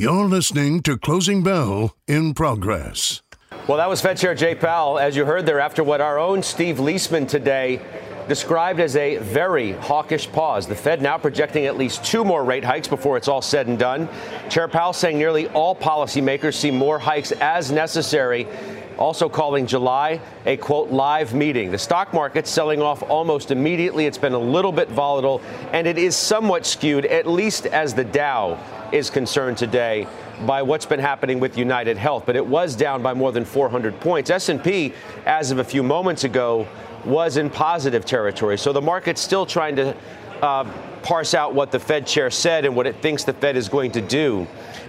You're listening to Closing Bell in Progress. Well, that was Fed Chair Jay Powell, as you heard there, after what our own Steve Liesman today described as a very hawkish pause. The Fed now projecting at least two more rate hikes before it's all said and done. Chair Powell saying nearly all policymakers see more hikes as necessary. Also calling July a quote live meeting. The stock market selling off almost immediately. It's been a little bit volatile and it is somewhat skewed, at least as the Dow is concerned today by what's been happening with UnitedHealth, but it was down by more than 400 points. S&P as of a few moments ago was in positive territory. So the market's still trying to uh, parse out what the Fed chair said and what it thinks the Fed is going to do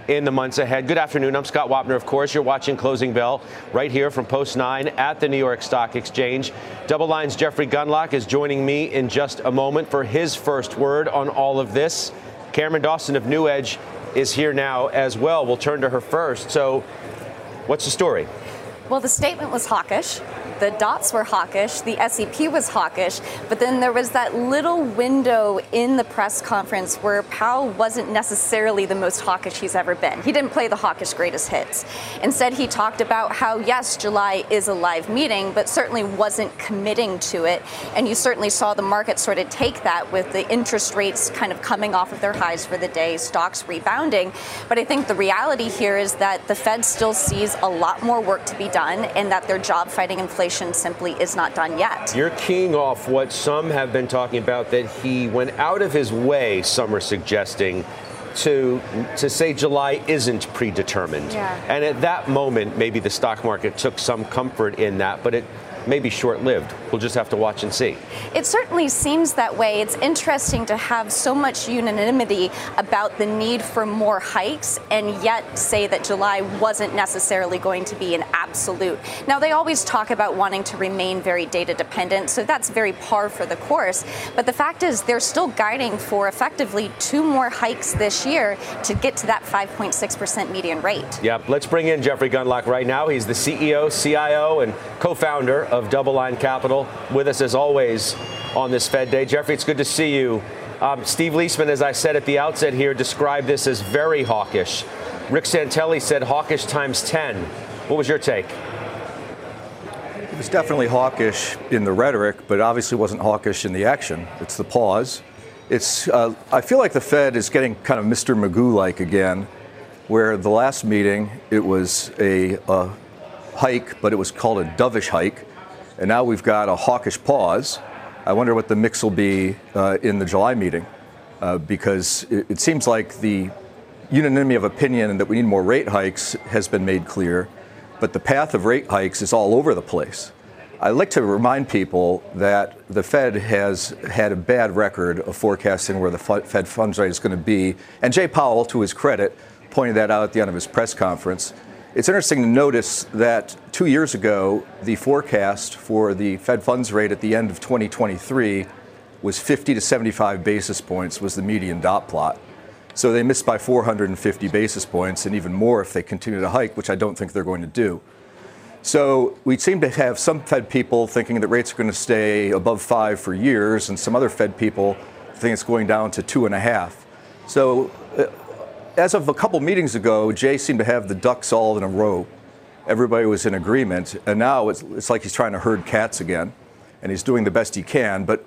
in the months ahead. Good afternoon. I'm Scott Wapner, of course. You're watching Closing Bell right here from Post 9 at the New York Stock Exchange. DoubleLine's Jeffrey Gundlach is joining me in just a moment for his first word on all of this. Cameron Dawson of NewEdge is here now as well. We'll turn to her first. So, what's the story? Well, the statement was hawkish the dots were hawkish, the SEP was hawkish, but then there was that little window in the press conference where Powell wasn't necessarily the most hawkish he's ever been. He didn't play the hawkish greatest hits. Instead, he talked about how, yes, July is a live meeting, but certainly wasn't committing to it. And you certainly saw the market sort of take that with the interest rates kind of coming off of their highs for the day, stocks rebounding. But I think the reality here is that the Fed still sees a lot more work to be done and that their job fighting inflation simply is not done yet. You're keying off what some have been talking about that he went out of his way, some are suggesting, to to say July isn't predetermined. Yeah. And at that moment, maybe the stock market took some comfort in that, but it may be short lived. We'll just have to watch and see. It certainly seems that way. It's interesting to have so much unanimity about the need for more hikes and yet say that July wasn't necessarily going to be an absolute. Now, they always talk about wanting to remain very data dependent, so that's very par for the course. But the fact is, they're still guiding for effectively two more hikes this year to get to that 5.6% median rate. Yep. Let's bring in Jeffrey Gundlach right now. He's the CEO, CIO, and co founder of DoubleLine Capital with us as always on this Fed Day. Jeffrey, it's good to see you. Um, Steve Liesman, as I said at the outset here, described this as very hawkish. Rick Santelli said hawkish times 10. What was your take? It was definitely hawkish in the rhetoric, but obviously wasn't hawkish in the action. It's the pause. It's, uh, I feel like the Fed is getting kind of Mr. Magoo like again, where the last meeting it was a hike, but it was called a dovish hike. And now we've got a hawkish pause. I wonder what the mix will be uh, in the July meeting, uh, because it, it, seems like the unanimity of opinion that we need more rate hikes has been made clear, but the path of rate hikes is all over the place. I'd like to remind people that the Fed has had a bad record of forecasting where the Fed funds rate is going to be, and Jay Powell, to his credit, pointed that out at the end of his press conference. It's interesting to notice that two years ago, the forecast for the Fed funds rate at the end of 2023 was 50 to 75 basis points was the median dot plot. So they missed by 450 basis points and even more if they continue to hike, which I don't think they're going to do. So we seem to have some Fed people thinking that rates are going to stay above five for years, and some other Fed people think it's going down to two and a half. So uh, as of a couple meetings ago, Jay seemed to have the ducks all in a row. Everybody was in agreement, and now it's, it's like he's trying to herd cats again, and he's doing the best he can. But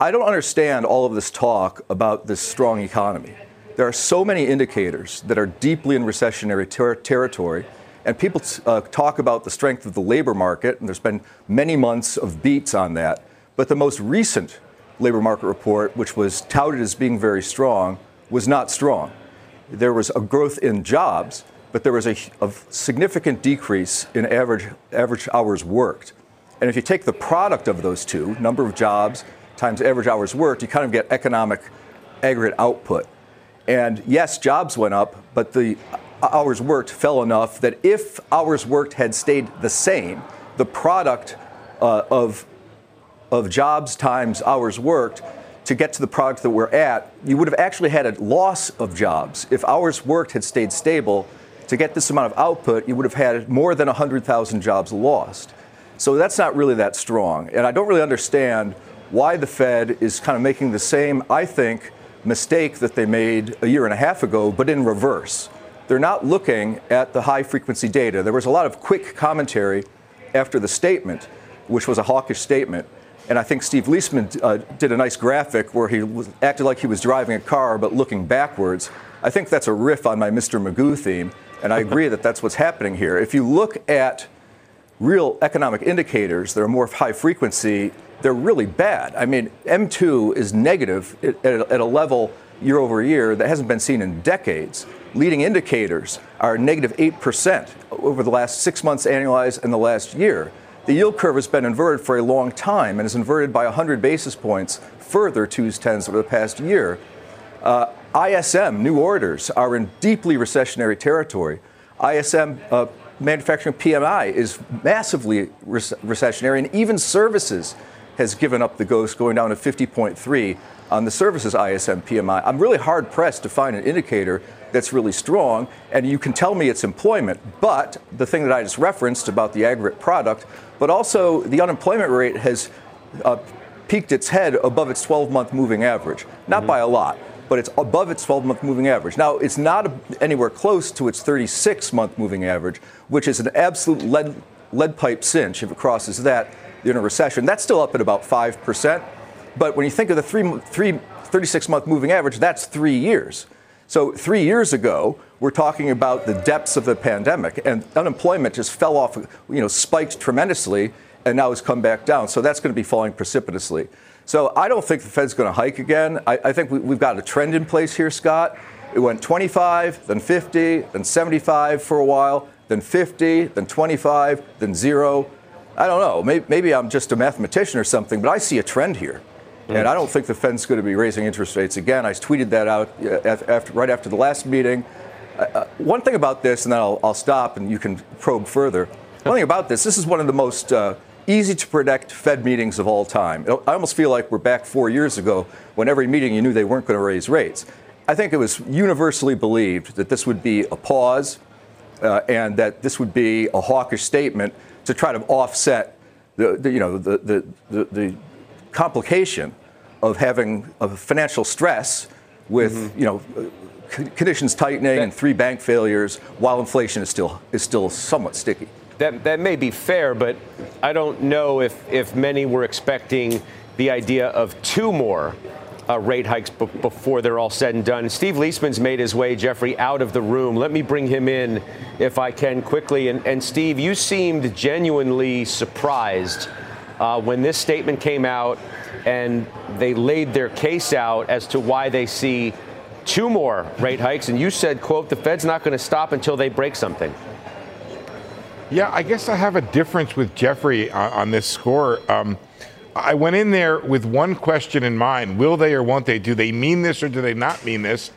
I don't understand all of this talk about this strong economy. There are so many indicators that are deeply in recessionary ter- territory, and people uh, talk about the strength of the labor market, and there's been many months of beats on that. But the most recent labor market report, which was touted as being very strong, was not strong there was a growth in jobs, but there was a, a, significant decrease in average, average hours worked. And if you take the product of those two, number of jobs times average hours worked, you kind of get economic aggregate output. And yes, jobs went up, but the hours worked fell enough that if hours worked had stayed the same, the product uh, of of jobs times hours worked to get to the product that we're at, you would have actually had a loss of jobs. If hours worked had stayed stable, to get this amount of output, you would have had more than 100,000 jobs lost. So that's not really that strong. And I don't really understand why the Fed is kind of making the same, I think, mistake that they made a year and a half ago, but in reverse. They're not looking at the high frequency data. There was a lot of quick commentary after the statement, which was a hawkish statement. And I think Steve Liesman uh, did a nice graphic where he acted like he was driving a car but looking backwards. I think that's a riff on my Mr. Magoo theme, and I agree that that's what's happening here. If you look at real economic indicators that are more high frequency, they're really bad. I mean, M2 is negative at, at a level year over year that hasn't been seen in decades. Leading indicators are negative 8% over the last six months annualized and the last year. The yield curve has been inverted for a long time and is inverted by 100 basis points further twos tens over the past year. Uh, ISM, new orders, are in deeply recessionary territory. ISM uh, manufacturing PMI is massively recessionary, and even services has given up the ghost, going down to 50.3 on the services ISM PMI. I'm really hard pressed to find an indicator that's really strong, and you can tell me it's employment. But the thing that I just referenced about the aggregate product, but also the unemployment rate has uh, peaked its head above its 12 month moving average. Not mm-hmm. by a lot, but it's above its 12 month moving average. Now, it's not anywhere close to its 36 month moving average, which is an absolute lead, lead pipe cinch if it crosses that in a recession. That's still up at about 5%. But when you think of the three, three 36 month moving average, that's three years. So three years ago, we're talking about the depths of the pandemic, and unemployment just fell off, you know, spiked tremendously, and now has come back down. So that's going to be falling precipitously. So I don't think the Fed's going to hike again. I, I think we, we've got a trend in place here, Scott. It went 25, then 50, then 75 for a while, then 50, then 25, then zero. I don't know. Maybe, maybe I'm just a mathematician or something, but I see a trend here. And I don't think the Fed's going to be raising interest rates again. I tweeted that out after, right after the last meeting. Uh, uh, one thing about this, and then I'll, I'll, stop and you can probe further. One thing about this, this is one of the most uh, easy to predict Fed meetings of all time. I almost feel like we're back four years ago when every meeting you knew they weren't going to raise rates. I think it was universally believed that this would be a pause uh, and that this would be a hawkish statement to try to offset the, the you know the, the, the complication of having a financial stress with mm-hmm. you know conditions tightening and three bank failures while inflation is still is still somewhat sticky. That that may be fair, but I don't know if if many were expecting the idea of two more uh, rate hikes b- before they're all said and done. Steve Liesman's made his way, Jeffrey, out of the room. Let me bring him in, if I can, quickly. And, and Steve, you seemed genuinely surprised uh, when this statement came out and they laid their case out as to why they see two more rate hikes. And you said, quote, the Fed's not going to stop until they break something. Yeah, I guess I have a difference with Jeffrey on, on this score. Um, I went in there with one question in mind will they or won't they? Do they mean this or do they not mean this?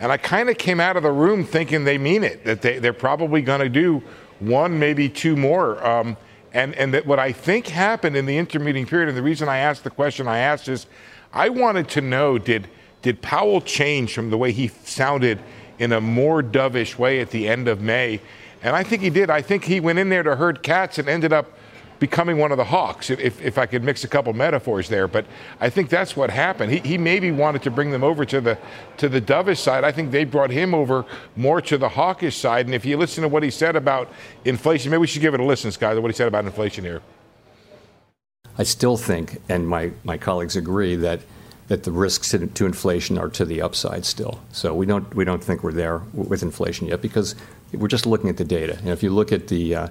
And I kind of came out of the room thinking they mean it, that they, they're probably going to do one, maybe two more. Um, and, and that what I think happened in the intermeeting period, and the reason I asked the question I asked is I wanted to know did, did Powell change from the way he sounded in a more dovish way at the end of May? And I think he did. I think he went in there to herd cats and ended up becoming one of the Hawks, if, if I could mix a couple metaphors there. But I think that's what happened. He, he maybe wanted to bring them over to the to the dovish side. I think they brought him over more to the hawkish side. And if you listen to what he said about inflation, maybe we should give it a listen, Scott, what he said about inflation here. I still think, and my, my colleagues agree, that that the risks to, inflation are to the upside still. So we don't we don't think we're there with inflation yet because we're just looking at the data. And if you look at the uh,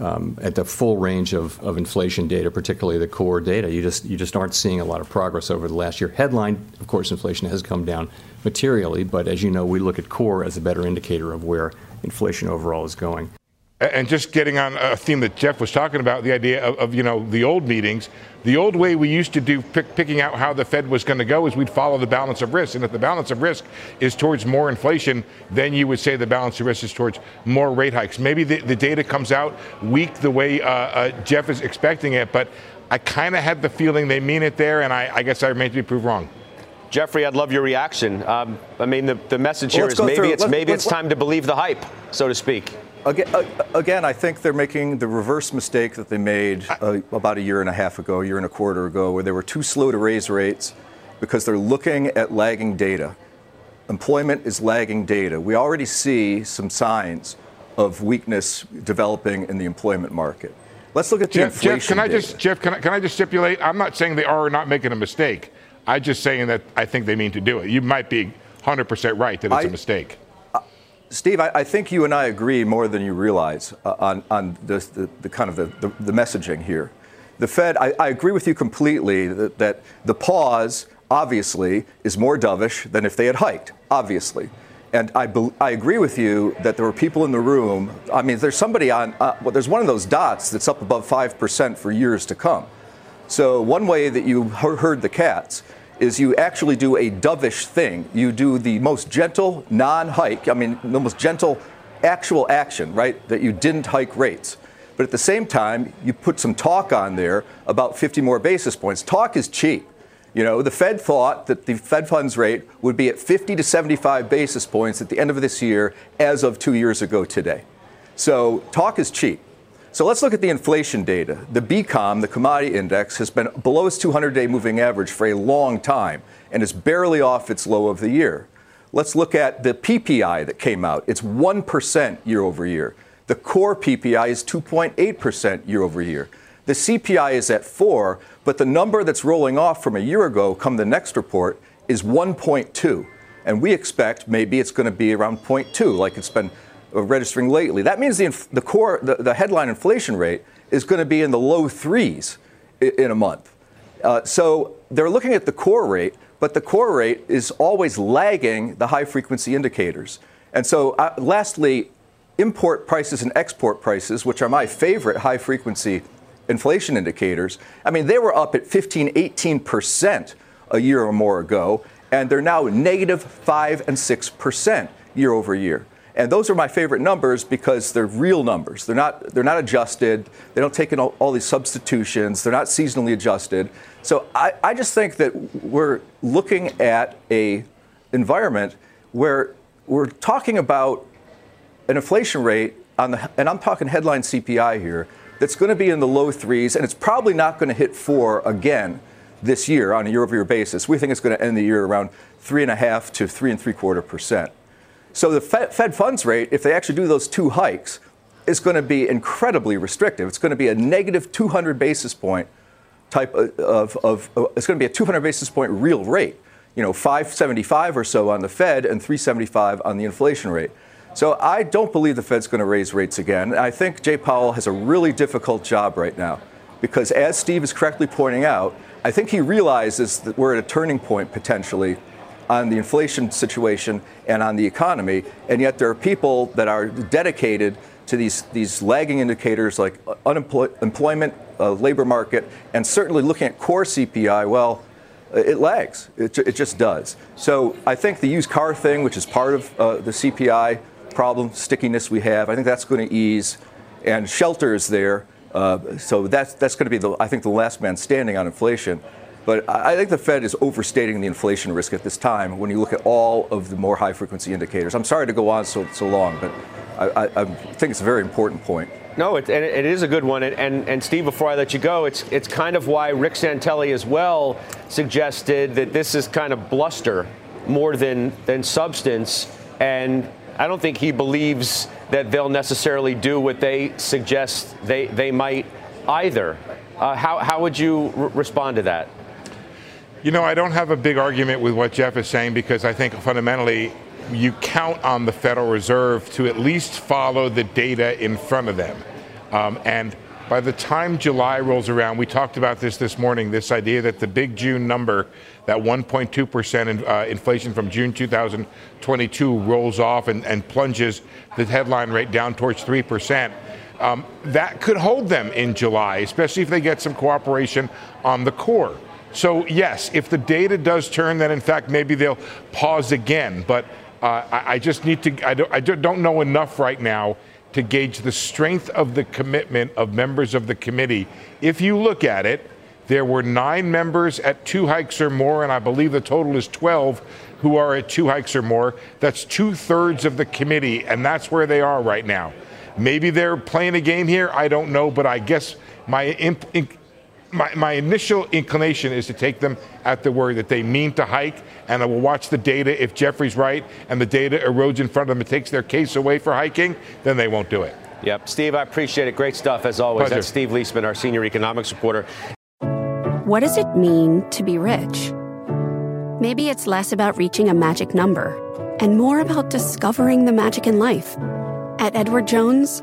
um, at the full range of, of inflation data, particularly the core data. You just you just aren't seeing a lot of progress over the last year. Headline, of course, inflation has come down materially, but as you know, we look at core as a better indicator of where inflation overall is going. And just getting on a theme that Jeff was talking about, the idea of, of you know the old meetings. The old way we used to do pick, picking out how the Fed was going to go is we'd follow the balance of risk, and if the balance of risk is towards more inflation, then you would say the balance of risk is towards more rate hikes. Maybe the, the data comes out weak the way uh, uh, Jeff is expecting it, but I kind of had the feeling they mean it there, and I, I guess I remain to be proved wrong. Jeffrey, I'd love your reaction. Um, I mean, the, the message well, here is maybe through. it's let's, maybe let's, it's time to believe the hype, so to speak. Again, uh, again, I think they're making the reverse mistake that they made uh, about a year and a half ago, a year and a quarter ago, where they were too slow to raise rates because they're looking at lagging data. Employment is lagging data. We already see some signs of weakness developing in the employment market. Let's look at the Jeff, inflation. Jeff, can I data. just Jeff, can I, can I just stipulate? I'm not saying they are not making a mistake. I'm just saying that I think they mean to do it. You might be 100% right that it's I, a mistake. Steve, I, I, think you and I agree more than you realize uh, on, on this, the, the, kind of the, the, the, messaging here. The Fed, I, I agree with you completely that, that, the pause, obviously, is more dovish than if they had hiked, obviously. And I, be, I agree with you that there were people in the room. I mean, there's somebody on, uh, well, there's one of those dots that's up above 5% for years to come. So, one way that you heard the cats is you actually do a dovish thing. You do the most gentle non hike, I mean, the most gentle actual action, right? That you didn't hike rates. But at the same time, you put some talk on there about 50 more basis points. Talk is cheap. You know, the Fed thought that the Fed funds rate would be at 50 to 75 basis points at the end of this year as of two years ago today. So talk is cheap. So let's look at the inflation data. The BCOM, the commodity index, has been below its 200 day moving average for a long time and is barely off its low of the year. Let's look at the PPI that came out. It's 1% year over year. The core PPI is 2.8% year over year. The CPI is at 4, but the number that's rolling off from a year ago come the next report is 1.2. And we expect maybe it's going to be around 0.2 like it's been registering lately. That means the, the core, the, the, headline inflation rate is going to be in the low threes in, in a month. Uh, so they're looking at the core rate, but the core rate is always lagging the high frequency indicators. And so, uh, lastly, import prices and export prices, which are my favorite high frequency inflation indicators, I mean, they were up at 15, 18% a year or more ago, and they're now negative 5 and 6% year over year. And those are my favorite numbers because they're real numbers. They're not, they're not adjusted. They don't take in all, all these substitutions. They're not seasonally adjusted. So I, I just think that we're looking at a environment where we're talking about an inflation rate on the, and I'm talking headline CPI here, that's going to be in the low threes, and it's probably not going to hit four again this year on a year-over-year basis. We think it's going to end the year around three and a half to three and three quarter percent. So the Fed, funds rate, if they actually do those two hikes, is going to be incredibly restrictive. It's going to be a negative 200 basis point type of, of, of, it's going to be a 200 basis point real rate. You know, 575 or so on the Fed and 375 on the inflation rate. So I don't believe the Fed's going to raise rates again. I think Jay Powell has a really difficult job right now because, as Steve is correctly pointing out, I think he realizes that we're at a turning point potentially on the inflation situation and on the economy, and yet there are people that are dedicated to these, these lagging indicators like unemployment, uh, labor market, and certainly looking at core CPI, well, it lags. It, it, just does. So I think the used car thing, which is part of uh, the CPI problem, stickiness we have, I think that's going to ease. And shelter is there. Uh, so that's, that's going to be, the, I think, the last man standing on inflation. But I think the Fed is overstating the inflation risk at this time when you look at all of the more high frequency indicators. I'm sorry to go on so, so long, but I, I, I think it's a very important point. No, it, it is a good one. And, and, and, Steve, before I let you go, it's, it's kind of why Rick Santelli as well suggested that this is kind of bluster more than, than substance. And I don't think he believes that they'll necessarily do what they suggest they, they might either. Uh, how, how would you r- respond to that? You know, I don't have a big argument with what Jeff is saying because I think fundamentally you count on the Federal Reserve to at least follow the data in front of them. Um, and by the time July rolls around, we talked about this this morning this idea that the big June number, that 1.2% in, uh, inflation from June 2022, rolls off and, and, plunges the headline rate down towards 3%. Um, that could hold them in July, especially if they get some cooperation on the core. So, yes, if the data does turn, then in fact maybe they'll pause again. But uh, I, I, just need to, I don't, I don't know enough right now to gauge the strength of the commitment of members of the committee. If you look at it, there were nine members at two hikes or more, and I believe the total is 12 who are at two hikes or more. That's two thirds of the committee, and that's where they are right now. Maybe they're playing a game here. I don't know, but I guess my imp- my, my initial inclination is to take them at the word that they mean to hike, and I will watch the data. If Jeffrey's right and the data erodes in front of them and takes their case away for hiking, then they won't do it. Yep. Steve, I appreciate it. Great stuff as always. Pleasure. That's Steve Liesman, our senior economics reporter. What does it mean to be rich? Maybe it's less about reaching a magic number and more about discovering the magic in life. At Edward Jones,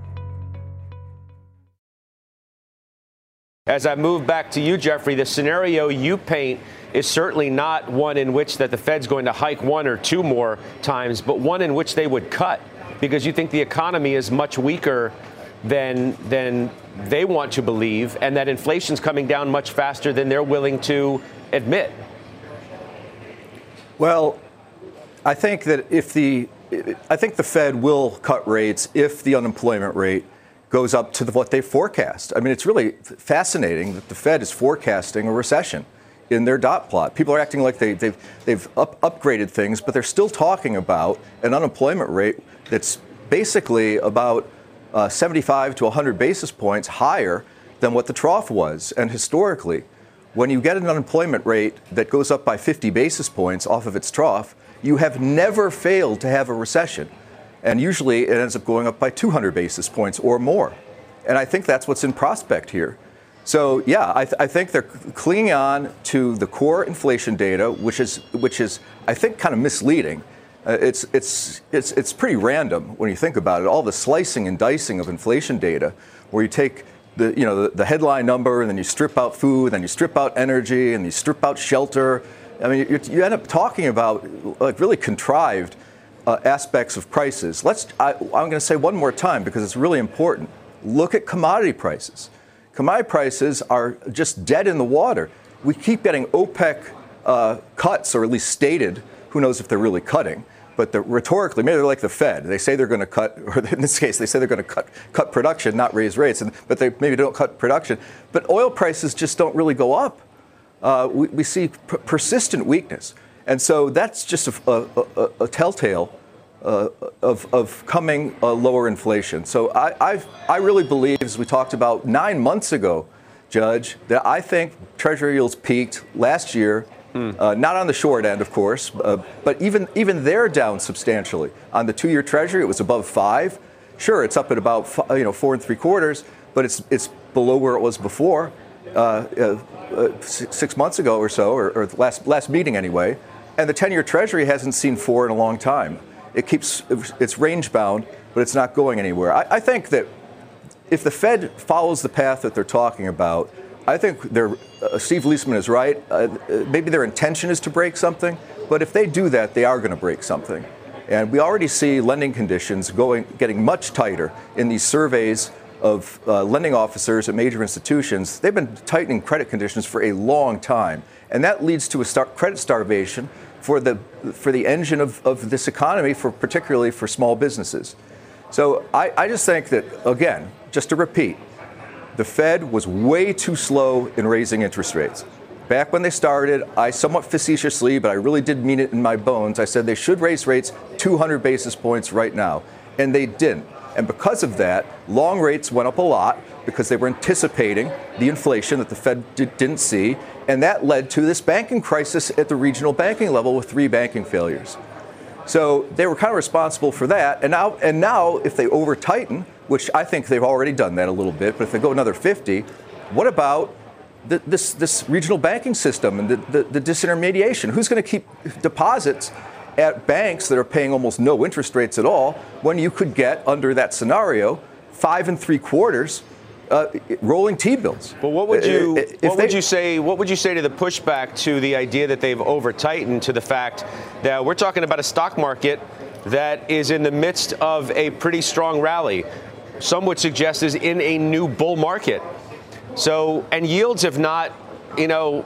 As I move back to you, Jeffrey, the scenario you paint is certainly not one in which that the Fed's going to hike one or two more times, but one in which they would cut because you think the economy is much weaker than than they want to believe, and that inflation's coming down much faster than they're willing to admit. Well, I think that if the I think the Fed will cut rates if the unemployment rate goes up to the, what they forecast. I mean, it's really fascinating that the Fed is forecasting a recession in their dot plot. People are acting like they, they've, they've up, upgraded things, but they're still talking about an unemployment rate that's basically about uh, 75 to 100 basis points higher than what the trough was. And historically, when you get an unemployment rate that goes up by 50 basis points off of its trough, you have never failed to have a recession. And usually it ends up going up by 200 basis points or more. And I think that's what's in prospect here. So yeah, I, th- I, think they're clinging on to the core inflation data, which is which is I think kind of misleading. Uh, it's it's it's it's pretty random when you think about it. All the slicing and dicing of inflation data, where you take the you know the, the headline number and then you strip out food, then you strip out energy, and you strip out shelter, I mean, you, you end up talking about like really contrived uh, aspects of prices. Let's. I, I'm going to say one more time because it's really important. Look at commodity prices. Commodity prices are just dead in the water. We keep getting OPEC uh, cuts, or at least stated. Who knows if they're really cutting? But the, rhetorically, maybe they're like the Fed. They say they're going to cut, or in this case, they say they're going to cut, cut production, not raise rates. And, but they maybe don't cut production. But oil prices just don't really go up uh, we, we, see p- persistent weakness. And so that's just a, a, a, a telltale uh, of, of, coming uh, lower inflation. So I, I've, i really believe, as we talked about nine months ago, Judge, that I think Treasury yields peaked last year. Mm. not on the short end, of course, uh, but even even they're down substantially. On the two-year Treasury, it was above five. Sure, it's up at about you know four and three quarters, but it's it's below where it was before. Uh, uh, uh, six months ago or so, or, or last last meeting anyway, and the 10-year Treasury hasn't seen four in a long time. It keeps it's range bound, but it's not going anywhere. I, I think that if the Fed follows the path that they're talking about, I think uh, Steve Liesman is right. Uh, maybe their intention is to break something, but if they do that, they are going to break something. And we already see lending conditions going, getting much tighter in these surveys of uh, lending officers at major institutions, they've been tightening credit conditions for a long time. And that leads to a credit starvation for the, for the engine of, of this economy, for particularly for small businesses. So I, I just think that, again, just to repeat, the Fed was way too slow in raising interest rates. Back when they started, I somewhat facetiously, but I really did mean it in my bones, I said they should raise rates 200 basis points right now. And they didn't. And because of that, long rates went up a lot because they were anticipating the inflation that the Fed didn't see. And that led to this banking crisis at the regional banking level with three banking failures. So they were kind of responsible for that. And now, and now if they over tighten, which I think they've already done that a little bit, but if they go another 50, what about the, this, this regional banking system and the, the, the disintermediation? Who's going to keep deposits at banks that are paying almost no interest rates at all when you could get, under that scenario, five and three quarters uh, rolling T-bills. But what would you uh, what they, would you say? What would you say to the pushback to the idea that they've over tightened to the fact that we're talking about a stock market that is in the midst of a pretty strong rally? Some would suggest is in a new bull market. So and yields have not, you know,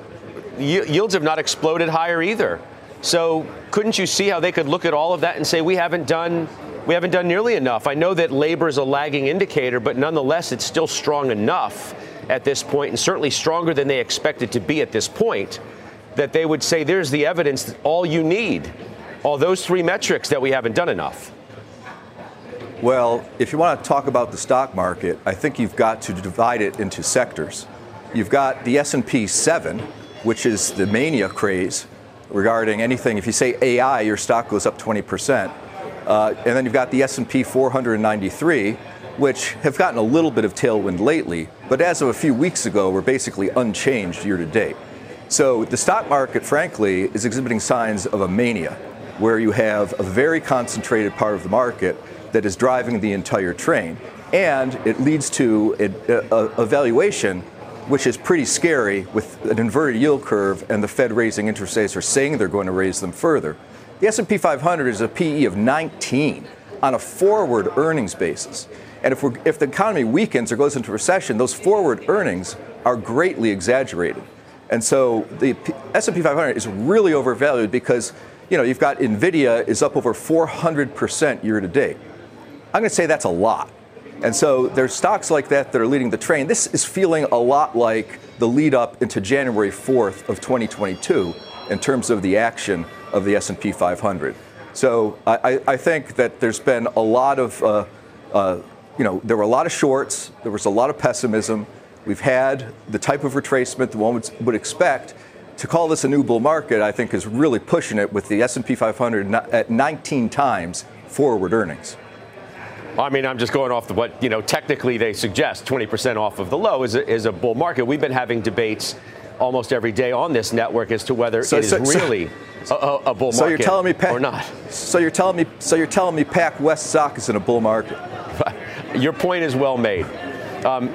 yields have not exploded higher either. So couldn't you see how they could look at all of that and say we haven't done we haven't done nearly enough? I know that labor is a lagging indicator, but nonetheless, it's still strong enough at this point, and certainly stronger than they expected to be at this point, that they would say there's the evidence, all you need, all those three metrics that we haven't done enough. Well, if you want to talk about the stock market, I think you've got to divide it into sectors. You've got the S&P 7, which is the mania craze, regarding anything. If you say AI, your stock goes up 20%. Uh, and then you've got the S&P 493, which have gotten a little bit of tailwind lately, but as of a few weeks ago, were basically unchanged year to date. So the stock market, frankly, is exhibiting signs of a mania, where you have a very concentrated part of the market that is driving the entire train, and it leads to a, a, a valuation which is pretty scary with an inverted yield curve and the Fed raising interest rates or saying they're going to raise them further. The S&P 500 is a PE of 19 on a forward earnings basis. And if, if the economy weakens or goes into recession, those forward earnings are greatly exaggerated. And so the S&P 500 is really overvalued because you know you've got Nvidia is up over 400% year to date. I'm going to say that's a lot. And so there's stocks like that that are leading the train. This is feeling a lot like the lead up into January 4th of 2022 in terms of the action of the S&P 500. So I, I think that there's been a lot of, uh, uh, you know, there were a lot of shorts. There was a lot of pessimism. We've had the type of retracement that one would, expect. To call this a new bull market, I think, is really pushing it with the S&P 500 at 19 times forward earnings. I mean, I'm just going off what you know. Technically, they suggest 20% off of the low is a, is a bull market. We've been having debates almost every day on this network as to whether so, it is so, really so, a, a, bull market so you're telling me or not. So you're telling me so you're telling me PacWest stock is in a bull market. Your point is well made. Um,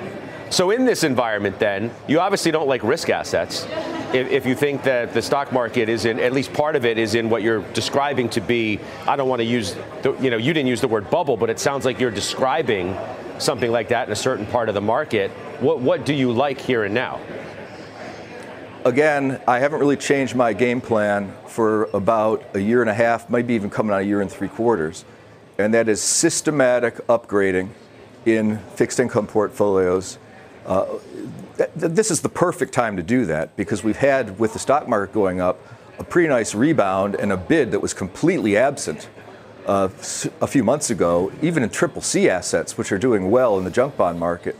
so in this environment, then you obviously don't like risk assets if, if, you think that the stock market is in, at least part of it is in what you're describing to be, I don't want to use, the, you know, you didn't use the word bubble, but it sounds like you're describing something like that in a certain part of the market. What, what do you like here and now? Again, I haven't really changed my game plan for about a year and a half, maybe even coming on a year and three quarters. And that is systematic upgrading in fixed income portfolios. Uh, this is the perfect time to do that because we've had, with the stock market going up, a pretty nice rebound and a bid that was completely absent uh, a few months ago, even in triple C assets, which are doing well in the junk bond market.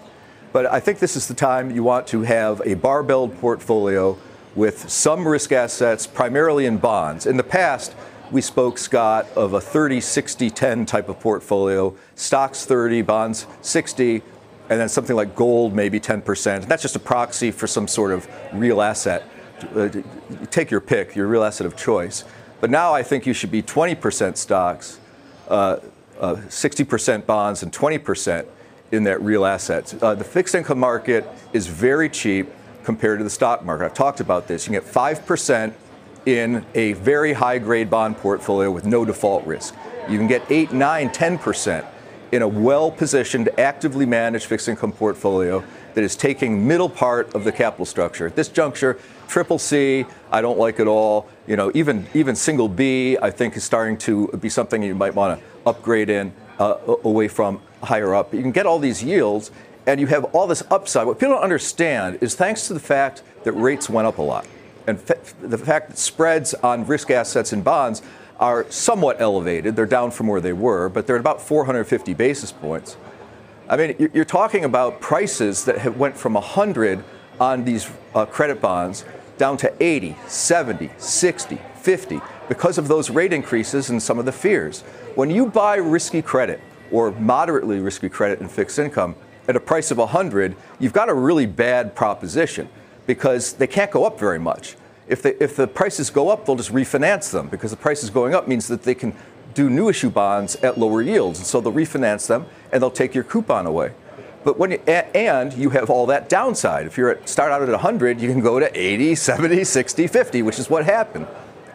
But I think this is the time you want to have a barbelled portfolio with some risk assets, primarily in bonds. In the past, we spoke, Scott, of a 30, 60, 10 type of portfolio, stocks 30, bonds 60, and then something like gold, maybe 10%. That's just a proxy for some sort of real asset. Uh, take your pick, your real asset of choice. But now I think you should be 20% stocks, uh, uh, 60% bonds, and 20% in that real assets. Uh, the fixed income market is very cheap compared to the stock market. I've talked about this. You can get 5% in a very high grade bond portfolio with no default risk. You can get 8, 9, 10% in a well positioned, actively managed fixed income portfolio that is taking middle part of the capital structure. At this juncture, triple C, I don't like at all. You know, even even single B, I think is starting to be something you might want to upgrade in uh, away from higher up. You can get all these yields, and you have all this upside. What people don't understand is thanks to the fact that rates went up a lot, and fa- the fact that spreads on risk assets and bonds are somewhat elevated. They're down from where they were, but they're at about 450 basis points. I mean, you're talking about prices that have went from 100 on these uh, credit bonds down to 80, 70, 60, 50 because of those rate increases and some of the fears. When you buy risky credit or moderately risky credit in fixed income at a price of 100, you've got a really bad proposition because they can't go up very much. If, they, if the prices go up, they'll just refinance them because the prices going up means that they can do new issue bonds at lower yields. And so they'll refinance them and they'll take your coupon away. But when you, and you have all that downside. If you're at start out at 100, you can go to 80, 70, 60, 50, which is what happened.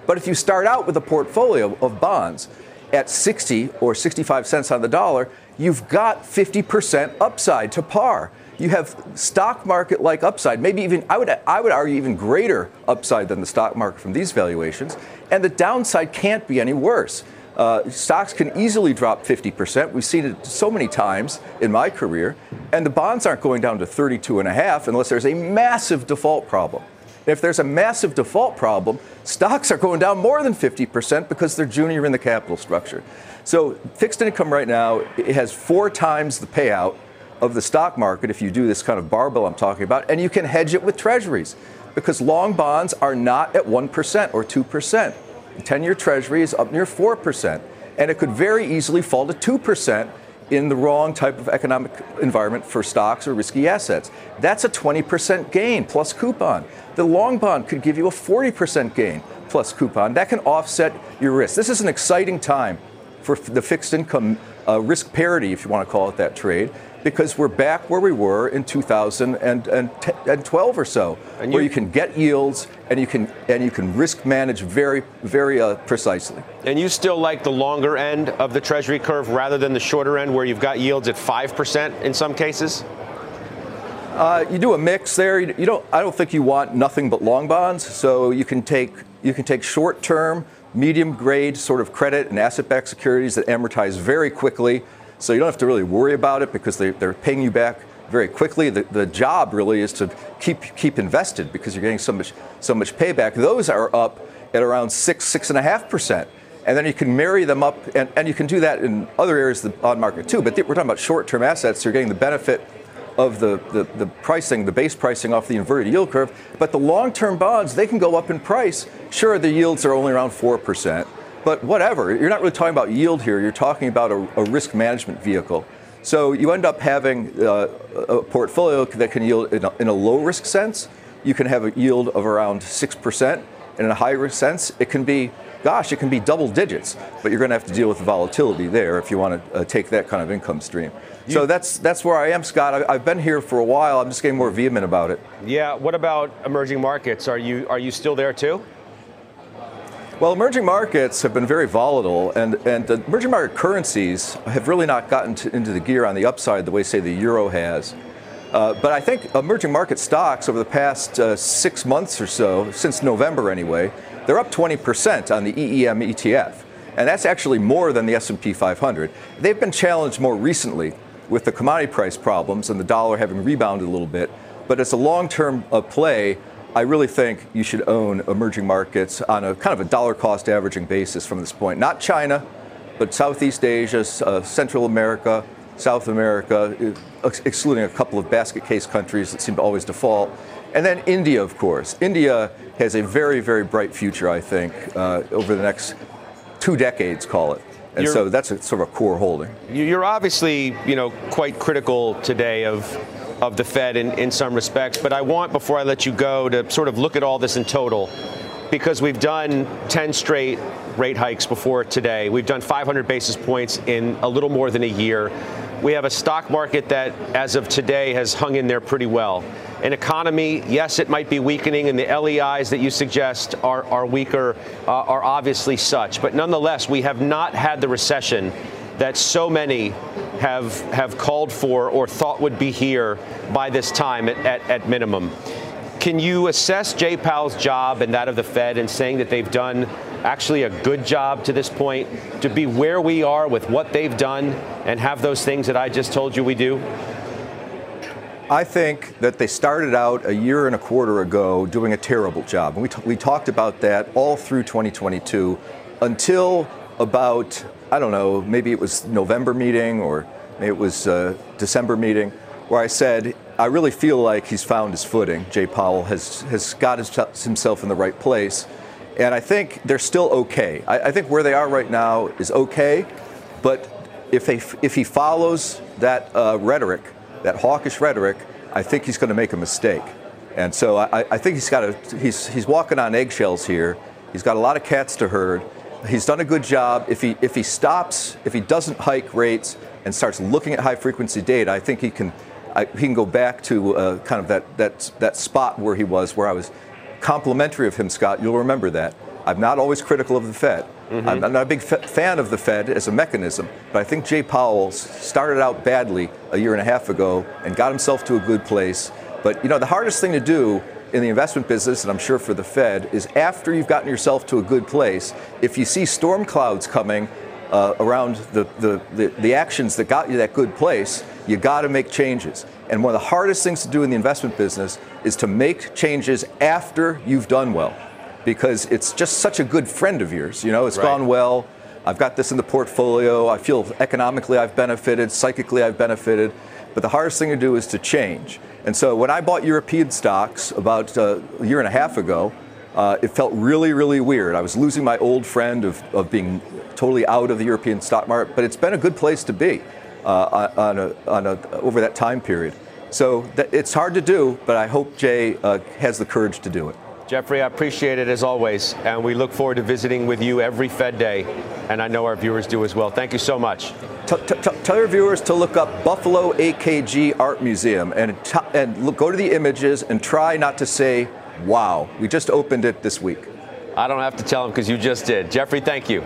But if you start out with a portfolio of bonds at 60 or 65 cents on the dollar, you've got 50% upside to par. You have stock market like upside, maybe even I would I would argue even greater upside than the stock market from these valuations, and the downside can't be any worse. Uh, stocks can easily drop 50%. We've seen it so many times in my career. And the bonds aren't going down to 32 and a half unless there's a massive default problem. If there's a massive default problem, stocks are going down more than 50% because they're junior in the capital structure. So fixed income right now it has four times the payout of the stock market if you do this kind of barbell I'm talking about, and you can hedge it with treasuries because long bonds are not at 1% or 2%. The 10 year treasury is up near 4%, and it could very easily fall to 2% in the wrong type of economic environment for stocks or risky assets. That's a 20% gain plus coupon. The long bond could give you a 40% gain plus coupon. That can offset your risk. This is an exciting time for the fixed income uh, risk parity, if you want to call it that trade, because we're back where we were in 2012 or so, and where you can get yields and you can and you can risk manage very very uh, precisely. And you still like the longer end of the Treasury curve rather than the shorter end, where you've got yields at five percent in some cases. Uh, you do a mix there. You, you don't. I don't think you want nothing but long bonds. So you can take you can take short term, medium grade sort of credit and asset backed securities that amortize very quickly so you don't have to really worry about it because they, are paying you back very quickly. The, the job really is to keep keep invested because you're getting so much so much payback. Those are up at around six six and a half percent. And then you can marry them up, and, and you can do that in other areas of the bond market too. But we're talking about short-term assets. You're getting the benefit of the, the, the, pricing, the base pricing off the inverted yield curve. But the long term bonds, they can go up in price. Sure, the yields are only around 4%. But whatever, you're not really talking about yield here. You're talking about a, a risk management vehicle. So you end up having uh, a portfolio that can yield in a, in a, low risk sense. You can have a yield of around 6%. And in a high risk sense, it can be, gosh, it can be double digits. But you're going to have to deal with the volatility there if you want to uh, take that kind of income stream. You, so that's that's where I am, Scott. I, have been here for a while. I'm just getting more vehement about it. Yeah. What about emerging markets? Are you are you still there too? Well, emerging markets have been very volatile, and, and the emerging market currencies have really not gotten to, into the gear on the upside the way, say, the euro has. Uh, but I think emerging market stocks over the past uh, six months or so, since November anyway, they're up 20% on the EEM ETF, and that's actually more than the S&P 500. They've been challenged more recently with the commodity price problems and the dollar having rebounded a little bit, but it's a long-term uh, play I really think you should own emerging markets on a kind of a dollar cost averaging basis from this point. Not China, but Southeast Asia, uh, Central America, South America, uh, excluding a couple of basket case countries that seem to always default. And then India, of course. India has a very, very bright future, I think, uh, over the next two decades, call it. And you're, so that's a, sort of a core holding. You're obviously, you know, quite critical today of of the Fed in, in some respects. But I want, before I let you go, to sort of look at all this in total because we've done 10 straight rate hikes before today. We've done 500 basis points in a little more than a year. We have a stock market that, as of today, has hung in there pretty well. An economy, yes, it might be weakening, and the LEIs that you suggest are, are weaker uh, are obviously such. But nonetheless, we have not had the recession that so many have have called for or thought would be here by this time at, at, at minimum. Can you assess Jay Powell's job and that of the Fed in saying that they've done actually a good job to this point to be where we are with what they've done and have those things that I just told you we do? I think that they started out a year and a quarter ago doing a terrible job. And we, t- we talked about that all through 2022 until about, I don't know, maybe it was November meeting or maybe it was uh, December meeting, where I said, I really feel like he's found his footing. Jay Powell has, has got his, himself in the right place. And I think they're still okay. I, I think where they are right now is okay. But if, they, if he follows that uh, rhetoric, that hawkish rhetoric, I think he's going to make a mistake. And so I, I think he's got a, he's, he's walking on eggshells here. He's got a lot of cats to herd. He's done a good job. If he, if he stops, if he doesn't hike rates and starts looking at high frequency data, I think he can, I, he can go back to uh, kind of that, that, that spot where he was, where I was complimentary of him, Scott. You'll remember that. I'm not always critical of the Fed. Mm-hmm. I'm not a big fan of the Fed as a mechanism, but I think Jay Powell started out badly a year and a half ago and got himself to a good place. But you know, the hardest thing to do in the investment business, and I'm sure for the Fed, is after you've gotten yourself to a good place, if you see storm clouds coming uh, around the, the, the, the actions that got you that good place, you got to make changes. And one of the hardest things to do in the investment business is to make changes after you've done well because it's just such a good friend of yours. You know, it's right. gone well. I've got this in the portfolio. I feel economically I've benefited, psychically I've benefited. But the hardest thing to do is to change. And so when I bought European stocks about uh, a year and a half ago, uh, it felt really, really weird. I was losing my old friend of, of being totally out of the European stock market, but it's been a good place to be uh, on a, on a, over that time period. So th- it's hard to do, but I hope Jay uh, has the courage to do it. Jeffrey, I appreciate it as always, and we look forward to visiting with you every Fed day, and I know our viewers do as well. Thank you so much. T- t- t- tell your viewers to look up Buffalo AKG Art Museum and, and look, go to the images and try not to say, wow. We just opened it this week. I don't have to tell them because you just did. Jeffrey, thank you.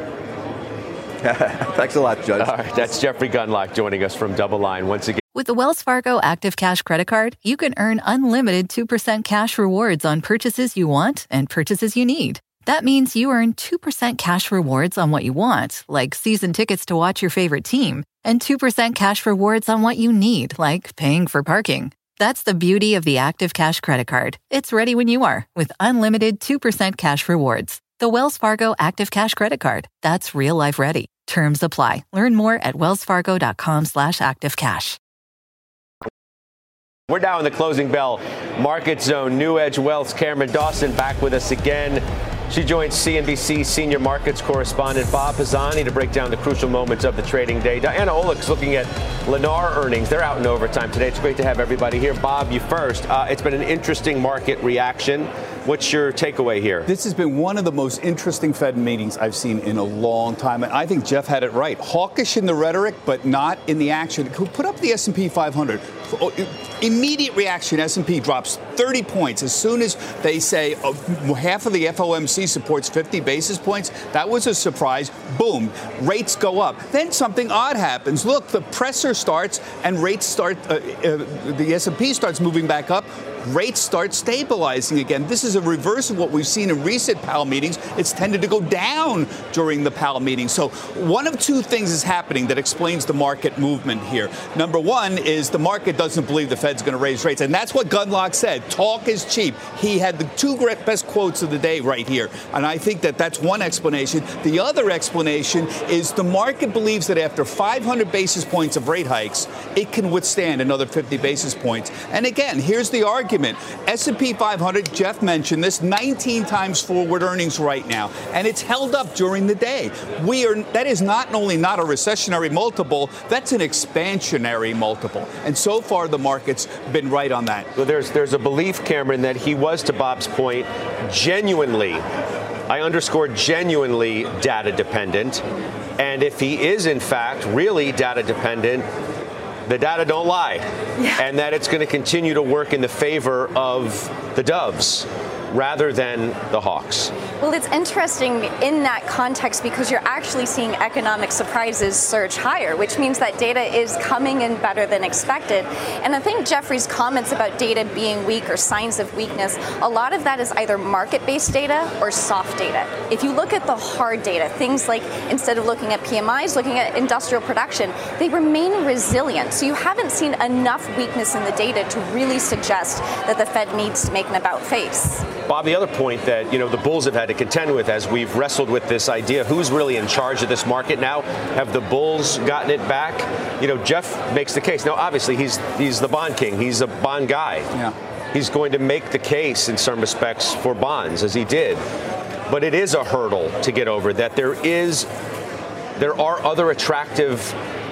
Thanks a lot, Judge. All right, that's Jeffrey Gundlach joining us from DoubleLine once again. With the Wells Fargo Active Cash Credit Card, you can earn unlimited 2% cash rewards on purchases you want and purchases you need. That means you earn 2% cash rewards on what you want, like season tickets to watch your favorite team, and 2% cash rewards on what you need, like paying for parking. That's the beauty of the Active Cash Credit Card. It's ready when you are with unlimited 2% cash rewards. The Wells Fargo Active Cash Credit Card. That's real life ready. Terms apply. Learn more at wellsfargo.com slash active cash. We're now in the closing bell market zone. NewEdge Wealth's Cameron Dawson back with us again. She joins CNBC senior markets correspondent Bob Pisani to break down the crucial moments of the trading day. Diana Olick's looking at Lennar earnings. They're out in overtime today. It's great to have everybody here. Bob, you first. Uh, it's been an interesting market reaction. What's your takeaway here? This has been one of the most interesting Fed meetings I've seen in a long time, and I think Jeff had it right. Hawkish in the rhetoric, but not in the action. Who put up the S&P 500. Immediate reaction: S&P drops 30 points as soon as they say uh, half of the FOMC supports 50 basis points. That was a surprise. Boom, rates go up. Then something odd happens. Look, the presser starts, and rates start. Uh, uh, the S&P starts moving back up rates start stabilizing again. This is a reverse of what we've seen in recent Powell meetings. It's tended to go down during the Powell meeting. So one of two things is happening that explains the market movement here. Number one is the market doesn't believe the Fed's going to raise rates, and that's what Gundlach said. Talk is cheap. He had the two best quotes of the day right here, and I think that that's one explanation. The other explanation is the market believes that after 500 basis points of rate hikes, it can withstand another 50 basis points. And again, here's the argument argument. S&P 500, Jeff mentioned this, 19 times forward earnings right now, and it's held up during the day. We are that is not only not a recessionary multiple, that's an expansionary multiple. And so far the market's been right on that. Well, there's there's a belief, Cameron, that he was to Bob's point, genuinely I underscore genuinely data dependent. And if he is, in fact, really data dependent, the data don't lie, yeah. and that it's going to continue to work in the favor of the Doves. Rather than the hawks? Well, it's interesting in that context because you're actually seeing economic surprises surge higher, which means that data is coming in better than expected. And I think Jeffrey's comments about data being weak or signs of weakness, a lot of that is either market based data or soft data. If you look at the hard data, things like instead of looking at PMIs, looking at industrial production, they remain resilient. So you haven't seen enough weakness in the data to really suggest that the Fed needs to make an about face. Bob, the other point that you know the bulls have had to contend with as we've wrestled with this idea who's really in charge of this market now? Have the bulls gotten it back? You know, Jeff makes the case. Now, obviously, he's he's the bond king. He's a bond guy. Yeah. He's going to make the case in some respects for bonds, as he did. But it is a hurdle to get over that there is there are other attractive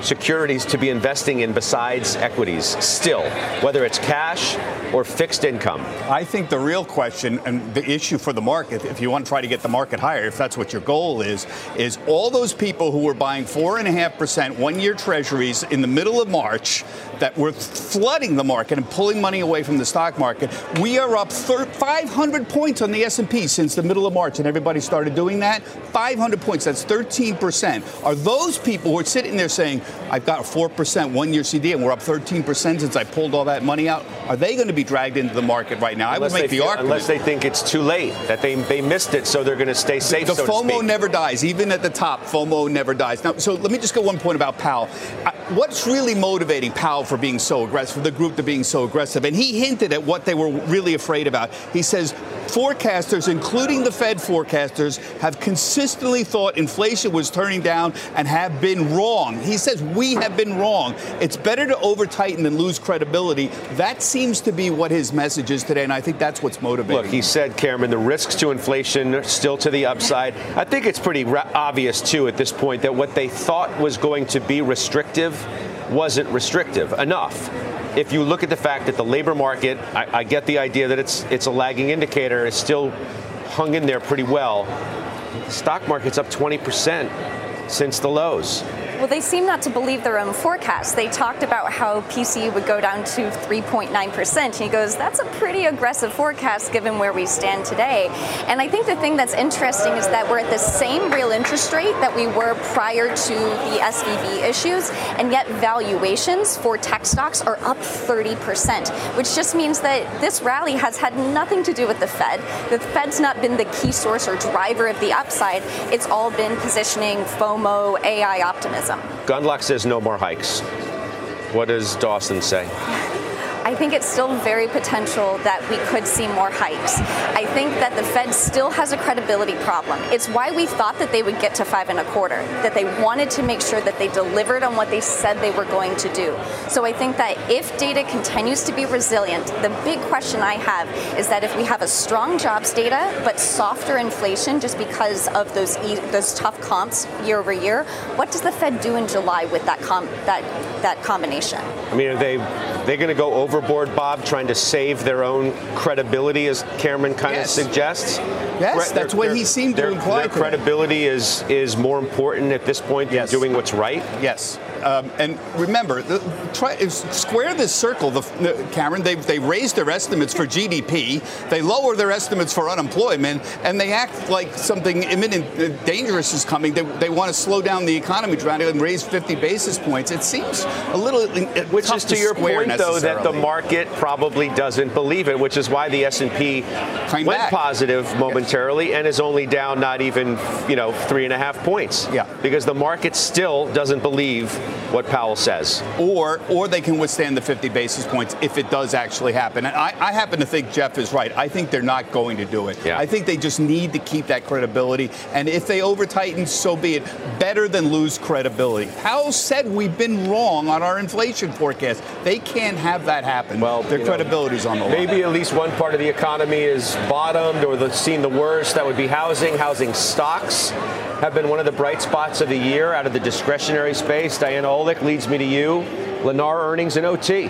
securities to be investing in besides equities still, whether it's cash or fixed income? I think the real question and the issue for the market, if you want to try to get the market higher, if that's what your goal is, is all those people who were buying four and a half percent one year treasuries in the middle of March that were flooding the market and pulling money away from the stock market. We are up 500 points on the S&P since the middle of March, and everybody started doing that. 500 points. That's 13 percent. Are those people who are sitting there saying, "I've got a four percent one-year CD, and we're up 13 percent since I pulled all that money out"? Are they going to be dragged into the market right now? Unless I would make they the feel- argument. Unless they think it's too late, that they, they missed it, so they're going to stay safe, The so to FOMO never dies, even at the top. FOMO never dies. Now, so let me just go one point about Powell. Uh, What's really motivating Powell for being so aggressive, for the group to being so aggressive? And he hinted at what they were really afraid about. He says forecasters, including the Fed forecasters, have consistently thought inflation was turning down and have been wrong. He says we have been wrong. It's better to over tighten than lose credibility. That seems to be what his message is today, and I think that's what's motivating. Look, he said, Cameron, the risks to inflation are still to the upside. I think it's pretty ra- obvious, too, at this point, that what they thought was going to be restrictive wasn't restrictive enough. If you look at the fact that the labor market, I, I get the idea that it's it's a lagging indicator, is still hung in there pretty well. The stock market's up 20% since the lows. Well, they seem not to believe their own forecast. They talked about how PCE would go down to 3.9%. He goes, that's a pretty aggressive forecast given where we stand today. And I think the thing that's interesting is that we're at the same real interest rate that we were prior to the SVB issues, and yet valuations for tech stocks are up 30%, which just means that this rally has had nothing to do with the Fed. The Fed's not been the key source or driver of the upside. It's all been positioning FOMO, AI optimism. Gundlach says no more hikes. What does Dawson say? I think it's still very potential that we could see more hikes. I think that the Fed still has a credibility problem. It's why we thought that they would get to five and a quarter, that they wanted to make sure that they delivered on what they said they were going to do. So I think that if data continues to be resilient, the big question I have is that if we have a strong jobs data but softer inflation just because of those e- those tough comps year over year, what does the Fed do in July with that com- that that combination? I mean, are they they going to go overboard, Bob, trying to save their own credibility, as Cameron kind Yes. of suggests? Yes, Cre- that's what he seemed to imply Their today. credibility is is more important at this point Yes. than doing what's right. Yes. Um, and remember, the, try square this circle. The, the- Cameron, they they raised their estimates for GDP, they lower their estimates for unemployment, and they act like something imminent, uh, dangerous is coming. They, they want to slow down the economy, trying to raise 50 basis points. It seems a little, uh, Which is to your point, though, that the. Market probably doesn't believe it, which is why the S and P Came went back. positive momentarily and is only down not even you know three and a half points. Yeah. because the market still doesn't believe what Powell says. or or they can withstand the 50 basis points if it does actually happen. And I, I happen to think Jeff is right. I think they're not going to do it. Yeah. I think they just need to keep that credibility. And if they over tighten, so be it. Better than lose credibility. Powell said we've been wrong on our inflation forecast. They can't have that happen. Well, their you know, on the line. Maybe at least one part of the economy is bottomed or the, seen the worst. That would be housing. Housing stocks have been one of the bright spots of the year out of the discretionary space. Diana Olick leads me to you. Lennar earnings and OT.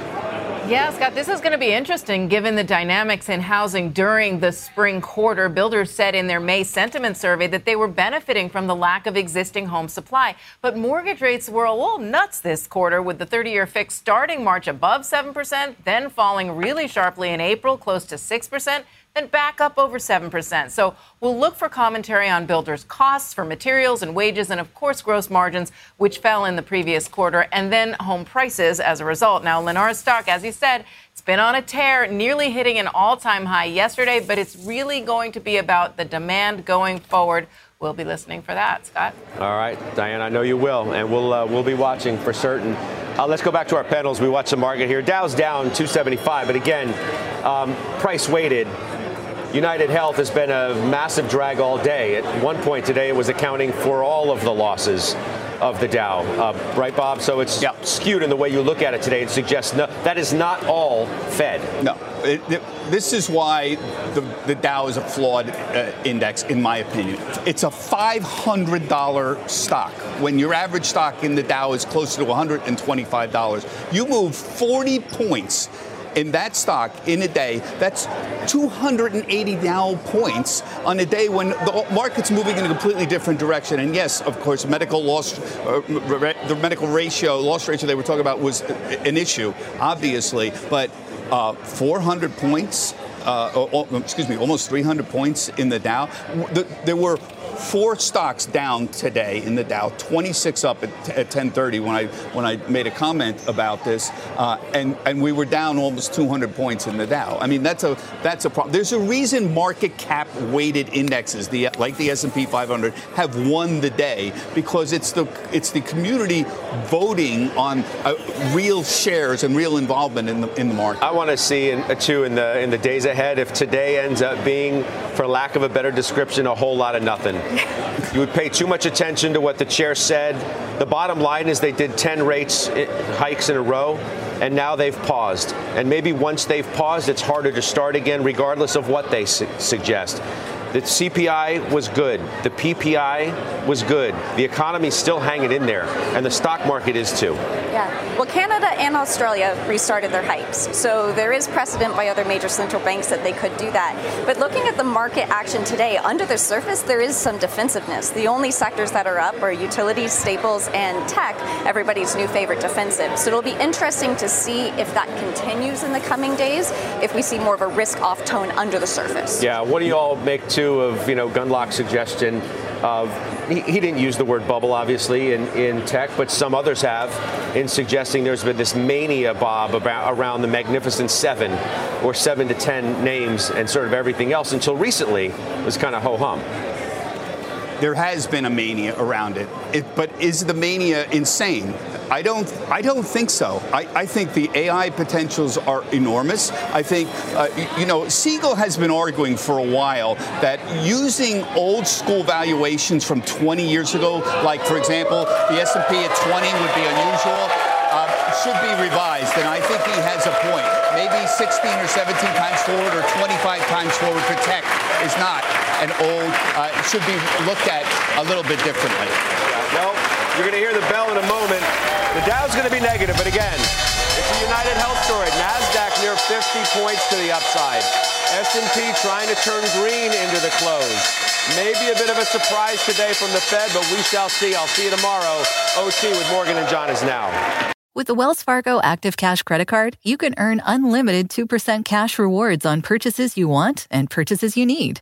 Yeah, Scott, this is going to be interesting given the dynamics in housing during the spring quarter. Builders said in their May sentiment survey that they were benefiting from the lack of existing home supply. But mortgage rates were a little nuts this quarter, with the 30 year fix starting March above 7%, then falling really sharply in April, close to 6%. Then back up over 7%. So we'll look for commentary on builders' costs for materials and wages, and of course, gross margins, which fell in the previous quarter, and then home prices as a result. Now, Lennar's stock, as he said, it's been on a tear, nearly hitting an all time high yesterday, but it's really going to be about the demand going forward. We'll be listening for that, Scott. All right, Diane, I know you will, and we'll uh, we'll be watching for certain. Uh, let's go back to our panels. We watch the market here. Dow's down 275, but again, um, price weighted. UnitedHealth has been a massive drag all day. At one point today, it was accounting for all of the losses of the Dow, uh, right, Bob? So it's yep. skewed in the way you look at it today. It suggests no, that is not all Fed. No, it, it, this is why the, the, Dow is a flawed uh, index, in my opinion. It's a $500 stock. When your average stock in the Dow is closer to $125, you move 40 points in that stock in a day, that's 280 Dow points on a day when the market's moving in a completely different direction. And yes, of course, medical loss, uh, the medical ratio, loss ratio they were talking about was an issue, obviously, but uh, 400 points. Uh, excuse me, almost 300 points in the Dow. There were four stocks down today in the Dow, 26 up at, at 1030 when I when I made a comment about this, uh, and and we were down almost 200 points in the Dow. I mean that's a that's a problem. There's a reason market cap weighted indexes, the like the S&P 500, have won the day because it's the it's the community voting on uh, real shares and real involvement in the in the market. I want to see in, uh, too in the in the days ahead if today ends up being, for lack of a better description, a whole lot of nothing. You would pay too much attention to what the chair said. The bottom line is they did 10 rates hikes in a row, and now they've paused. And maybe once they've paused, it's harder to start again, regardless of what they su- suggest. The CPI was good. The PPI was good. The economy's still hanging in there, and the stock market is too. Yeah. Well, Canada and Australia restarted their hikes, so there is precedent by other major central banks that they could do that. But looking at the market action today, under the surface, there is some defensiveness. The only sectors that are up are utilities, staples, and tech. Everybody's new favorite defensive. So it'll be interesting to see if that continues in the coming days. If we see more of a risk-off tone under the surface. Yeah. What do you all make? Too of you know Gundlach's suggestion of he, he, didn't use the word bubble obviously in, in tech, but some others have in suggesting there's been this mania, Bob, about around the magnificent seven or seven to ten names and sort of everything else until recently was kind of ho hum there has been a mania around it. it. But is the mania insane? I don't. I don't think so. I, I think the AI potentials are enormous. I think, uh, you know, Siegel has been arguing for a while that using old school valuations from 20 years ago, like for example, the S&P at 20 would be unusual, uh, should be revised. And I think he has a point. Maybe 16 or 17 times forward or 25 times forward for tech is not an old. Uh, should be looked at a little bit differently. Well, you're going to hear the bell in a moment. The Dow's going to be negative, but again, it's a UnitedHealth story. Nasdaq near 50 points to the upside. S&P trying to turn green into the close. Maybe a bit of a surprise today from the Fed, but we shall see. I'll see you tomorrow. OT with Morgan and John is now. With the Wells Fargo Active Cash Credit Card, you can earn unlimited 2% cash rewards on purchases you want and purchases you need.